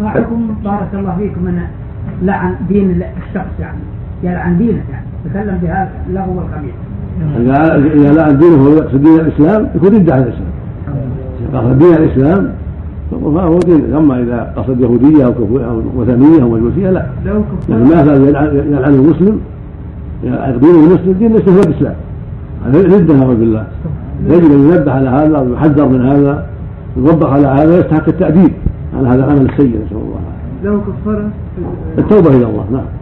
ما حكم بارك الله فيكم. من لعن دين الشخص يعني. يلعن دينه يعني. تكلم بهذا والخبيث إذا إذا لعن دينه وهو يقصد دين الإسلام يكون رد عن الإسلام. إذا قصد دين الإسلام فهو دين. أما إذا قصد يهودية أو وثنية أو مجوسية لا. لكن ما زال يلعن المسلم. دين المسلم دين ليس هو الإسلام. هذا رده نعوذ بالله. يجب أن ينبه على هذا ويحذر من هذا يوبخ على هذا يستحق التأديب. على هذا العمل السيء نسأل الله. له كفارة؟ التوبة إلى الله نعم.